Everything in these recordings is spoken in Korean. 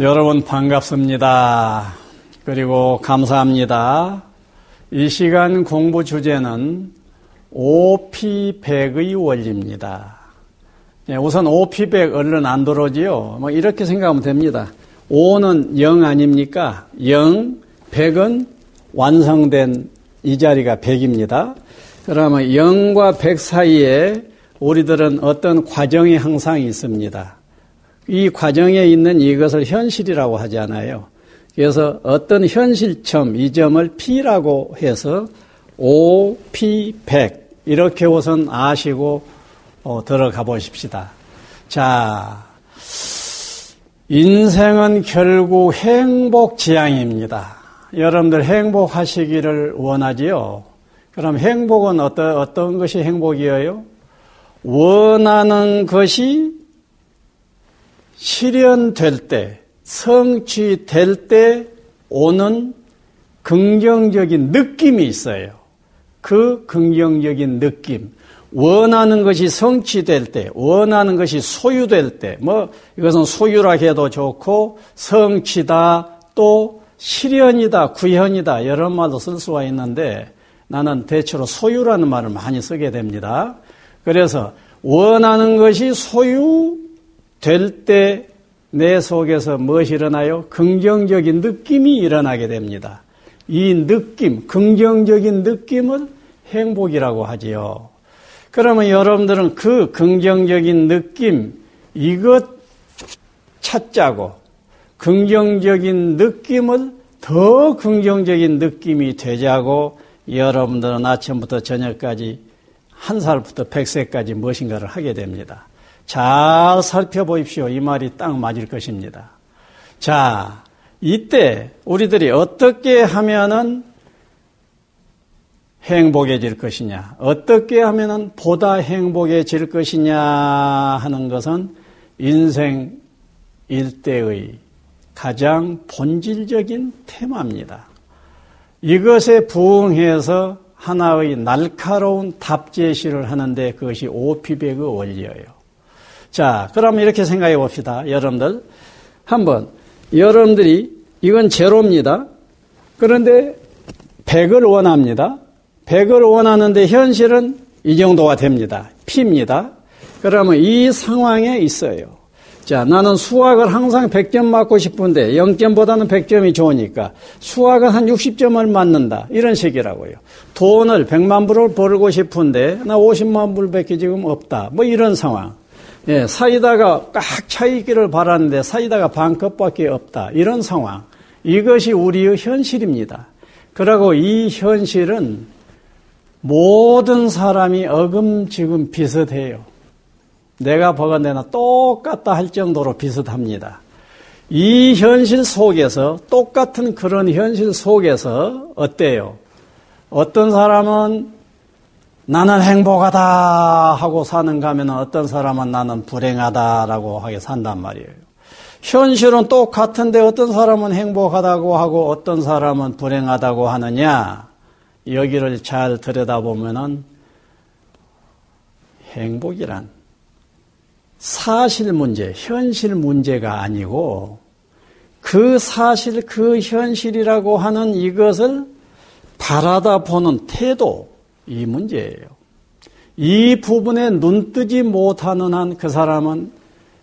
여러분 반갑습니다. 그리고 감사합니다. 이 시간 공부 주제는 오피백의 원리입니다. 예, 우선 오피백 얼른 안 들어오지요. 뭐 이렇게 생각하면 됩니다. 5는 0 아닙니까? 0, 100은 완성된 이 자리가 100입니다. 그러면 0과 100 사이에 우리들은 어떤 과정이 항상 있습니다. 이 과정에 있는 이것을 현실이라고 하잖아요. 그래서 어떤 현실점, 이 점을 P라고 해서 O, P, 100 이렇게 우선 아시고 어, 들어가 보십시다. 자, 인생은 결국 행복 지향입니다. 여러분들 행복하시기를 원하지요? 그럼 행복은 어떤, 어떤 것이 행복이에요? 원하는 것이 실현될 때, 성취될 때 오는 긍정적인 느낌이 있어요. 그 긍정적인 느낌. 원하는 것이 성취될 때, 원하는 것이 소유될 때, 뭐, 이것은 소유라 해도 좋고, 성취다, 또 실현이다, 구현이다, 여러 말도 쓸 수가 있는데, 나는 대체로 소유라는 말을 많이 쓰게 됩니다. 그래서, 원하는 것이 소유 될 때, 내 속에서 무엇이 일어나요? 긍정적인 느낌이 일어나게 됩니다. 이 느낌, 긍정적인 느낌을 행복이라고 하지요. 그러면 여러분들은 그 긍정적인 느낌, 이것 찾자고, 긍정적인 느낌을 더 긍정적인 느낌이 되자고 여러분들은 아침부터 저녁까지 한 살부터 백세까지 무엇인가를 하게 됩니다. 잘 살펴보십시오. 이 말이 딱 맞을 것입니다. 자, 이때 우리들이 어떻게 하면은 행복해질 것이냐, 어떻게 하면 보다 행복해질 것이냐 하는 것은 인생 일대의 가장 본질적인 테마입니다. 이것에 부응해서 하나의 날카로운 답 제시를 하는데 그것이 오피백의 원리예요. 자, 그럼 이렇게 생각해 봅시다. 여러분들. 한번, 여러분들이, 이건 제로입니다. 그런데 100을 원합니다. 100을 원하는데 현실은 이 정도가 됩니다. P입니다. 그러면 이 상황에 있어요. 자, 나는 수학을 항상 100점 맞고 싶은데 0점보다는 100점이 좋으니까 수학은 한 60점을 맞는다. 이런 식이라고요. 돈을 100만 불을 벌고 싶은데 나 50만 불밖에 지금 없다. 뭐 이런 상황. 예, 사이다가 꽉 차 있기를 바라는데 사이다가 반컵밖에 없다. 이런 상황. 이것이 우리의 현실입니다. 그리고 이 현실은 모든 사람이 어금지금 비슷해요. 내가 버거내나 똑같다 할 정도로 비슷합니다. 이 현실 속에서 똑같은 그런 현실 속에서 어때요? 어떤 사람은 나는 행복하다 하고 사는가 하면 어떤 사람은 나는 불행하다라고 하게 산단 말이에요. 현실은 똑같은데 어떤 사람은 행복하다고 하고 어떤 사람은 불행하다고 하느냐? 여기를 잘 들여다보면은 행복이란 사실 문제, 현실 문제가 아니고 그 사실, 그 현실이라고 하는 이것을 바라다 보는 태도, 이 문제예요. 이 부분에 눈뜨지 못하는 한 그 사람은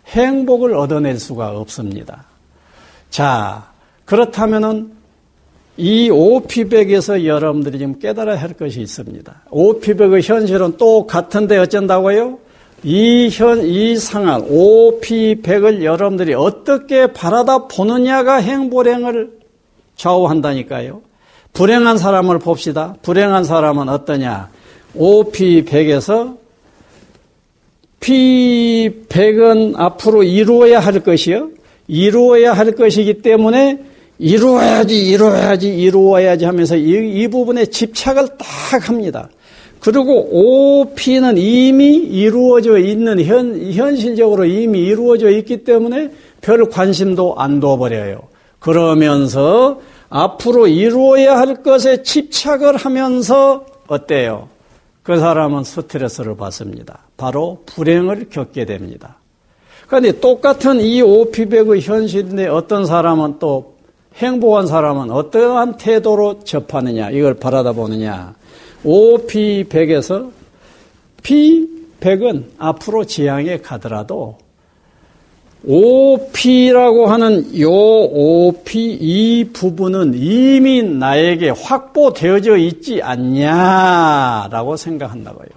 행복을 얻어낼 수가 없습니다. 자, 그렇다면은 이 오피백에서 여러분들이 지금 깨달아야 할 것이 있습니다. 오피백의 현실은 똑같은데 어쩐다고요? 이 현, 이 상황, 오피백을 여러분들이 어떻게 바라다 보느냐가 행불행을 좌우한다니까요. 불행한 사람을 봅시다. 불행한 사람은 어떠냐? 오피백에서 P100은 앞으로 이루어야 할 것이요. 이루어야 할 것이기 때문에 이루어야지, 이루어야지, 이루어야지 하면서 이, 이 부분에 집착을 딱 합니다. 그리고 OP는 이미 이루어져 있는 현, 현실적으로 이미 이루어져 있기 때문에 별 관심도 안 둬버려요. 그러면서 앞으로 이루어야 할 것에 집착을 하면서 어때요? 그 사람은 스트레스를 받습니다. 바로 불행을 겪게 됩니다. 그런데 똑같은 이 오피백의 현실인데 어떤 사람은 또 행복한 사람은 어떠한 태도로 접하느냐, 이걸 바라다 보느냐. 오피백에서 피백은 앞으로 지향에 가더라도 오피라고 하는 요 오피 이 부분은 이미 나에게 확보되어져 있지 않냐라고 생각한다 고요.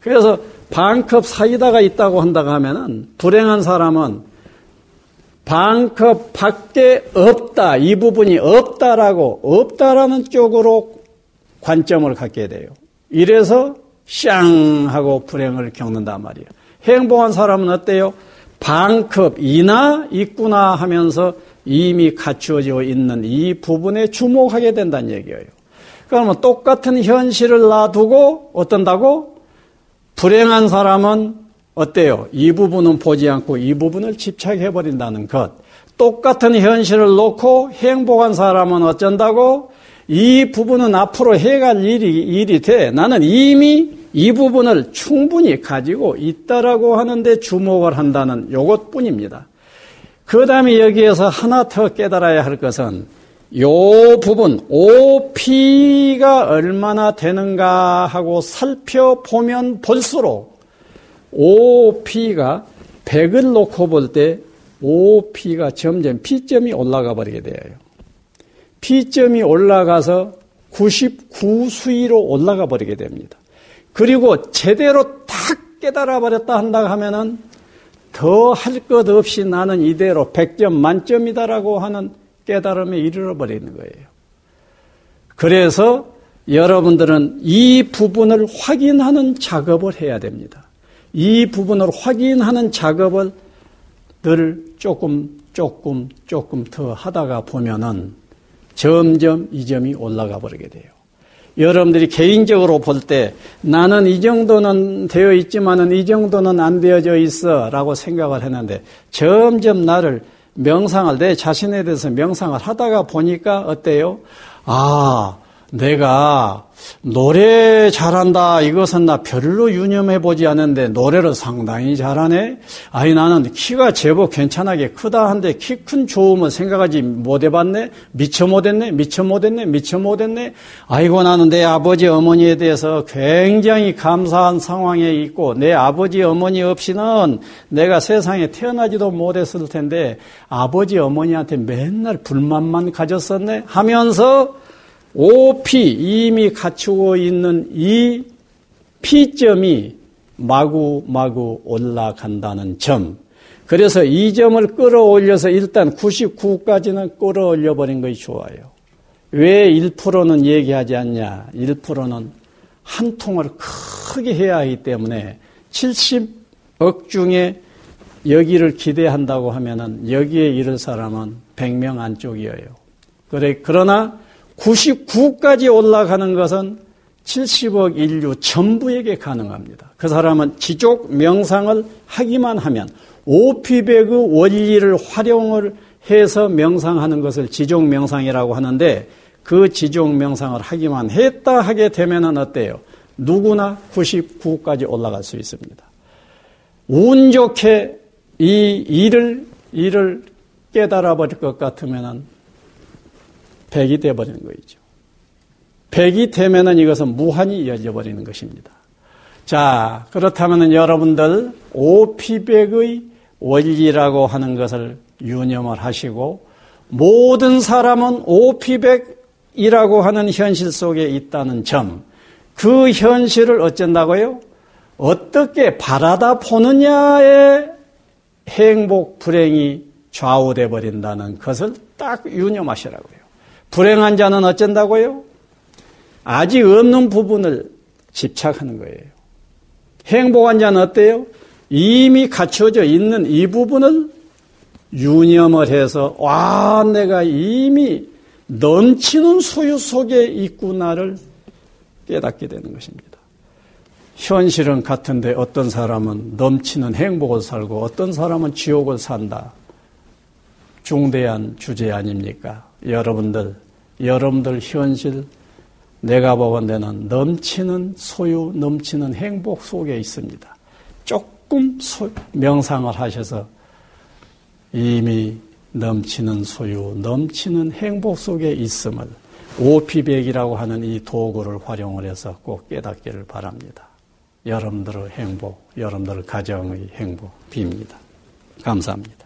그래서 반컵 사이다가 있다고 한다고 하면은 불행한 사람은 반컵 밖에 없다 이 부분이 없다라고 없다라는 쪽으로 관점을 갖게 돼요. 이래서 샹 하고 불행을 겪는단 말이에요. 행복한 사람은 어때요? 반컵 이나 있구나 하면서 이미 갖추어져 있는 이 부분에 주목하게 된다는 얘기예요. 그러면 똑같은 현실을 놔두고 어떤다고? 불행한 사람은 어때요? 이 부분은 보지 않고 이 부분을 집착해 버린다는 것. 똑같은 현실을 놓고 행복한 사람은 어쩐다고? 이 부분은 앞으로 해갈 일이, 일이 돼. 나는 이미 이 부분을 충분히 가지고 있다라고 하는데 주목을 한다는 요것 뿐입니다. 그 다음에 여기에서 하나 더 깨달아야 할 것은 요 부분, OP가 얼마나 되는가 하고 살펴보면 볼수록 OP가 100을 놓고 볼 때 OP가 점점 P점이 올라가 버리게 돼요. P점이 올라가서 99 수위로 올라가 버리게 됩니다. 그리고 제대로 탁 깨달아 버렸다 한다 하면은 더 할 것 없이 나는 이대로 100점 만점이다라고 하는 깨달음에 이르러 버리는 거예요. 그래서 여러분들은 이 부분을 확인하는 작업을 해야 됩니다. 이 부분을 확인하는 작업을 늘 조금, 조금, 조금 더 하다가 보면은 점점 이 점이 올라가 버리게 돼요. 여러분들이 개인적으로 볼 때 나는 이 정도는 되어 있지만은 이 정도는 안 되어져 있어 라고 생각을 했는데 점점 나를 명상을 내 자신에 대해서 명상을 하다가 보니까 어때요? 아, 내가 노래 잘한다 이것은 나 별로 유념해 보지 않는데 노래를 상당히 잘하네. 아니 나는 키가 제법 괜찮하게 크다 한데 키 큰 좋음을 생각하지 못해 봤네. 미처 못했네. 미처 못했네. 미처 못했네. 아이고 나는 내 아버지 어머니에 대해서 굉장히 감사한 상황에 있고 내 아버지 어머니 없이는 내가 세상에 태어나지도 못했을 텐데 아버지 어머니한테 맨날 불만만 가졌었네 하면서 오피 이미 갖추고 있는 이 피점이 마구마구 올라간다는 점. 그래서 이 점을 끌어올려서 일단 99까지는 끌어올려 버린 것이 좋아요. 왜 1%는 얘기하지 않냐? 1%는 한 통을 크게 해야 하기 때문에 70억 중에 여기를 기대한다고 하면은 여기에 이를 사람은 100명 안쪽이에요. 그래, 그러나 99까지 올라가는 것은 70억 인류 전부에게 가능합니다. 그 사람은 지족 명상을 하기만 하면 오피백의 원리를 활용을 해서 명상하는 것을 지족 명상이라고 하는데 그 지족 명상을 하기만 했다 하게 되면은 어때요? 누구나 99까지 올라갈 수 있습니다. 운 좋게 이 일을 일을 깨달아 버릴 것 같으면은 백이 되어버리는 거죠. 백이 되면은 이것은 무한히 이어져 버리는 것입니다. 자, 그렇다면 여러분들 오피백의 원리라고 하는 것을 유념을 하시고 모든 사람은 오피백이라고 하는 현실 속에 있다는 점, 그 현실을 어쩐다고요? 어떻게 바라다 보느냐에 행복, 불행이 좌우돼 버린다는 것을 딱 유념하시라고요. 불행한 자는 어쩐다고요? 아직 없는 부분을 집착하는 거예요. 행복한 자는 어때요? 이미 갖춰져 있는 이 부분을 유념을 해서, 와, 내가 이미 넘치는 소유 속에 있구나를 깨닫게 되는 것입니다. 현실은 같은데 어떤 사람은 넘치는 행복을 살고 어떤 사람은 지옥을 산다. 중대한 주제 아닙니까? 여러분들, 여러분들 현실 내가 보건대는 넘치는 소유, 넘치는 행복 속에 있습니다. 조금 소, 명상을 하셔서 이미 넘치는 소유, 넘치는 행복 속에 있음을 오피백이라고 하는 이 도구를 활용을 해서 꼭 깨닫기를 바랍니다. 여러분들의 행복, 여러분들 가정의 행복 빕니다. 감사합니다.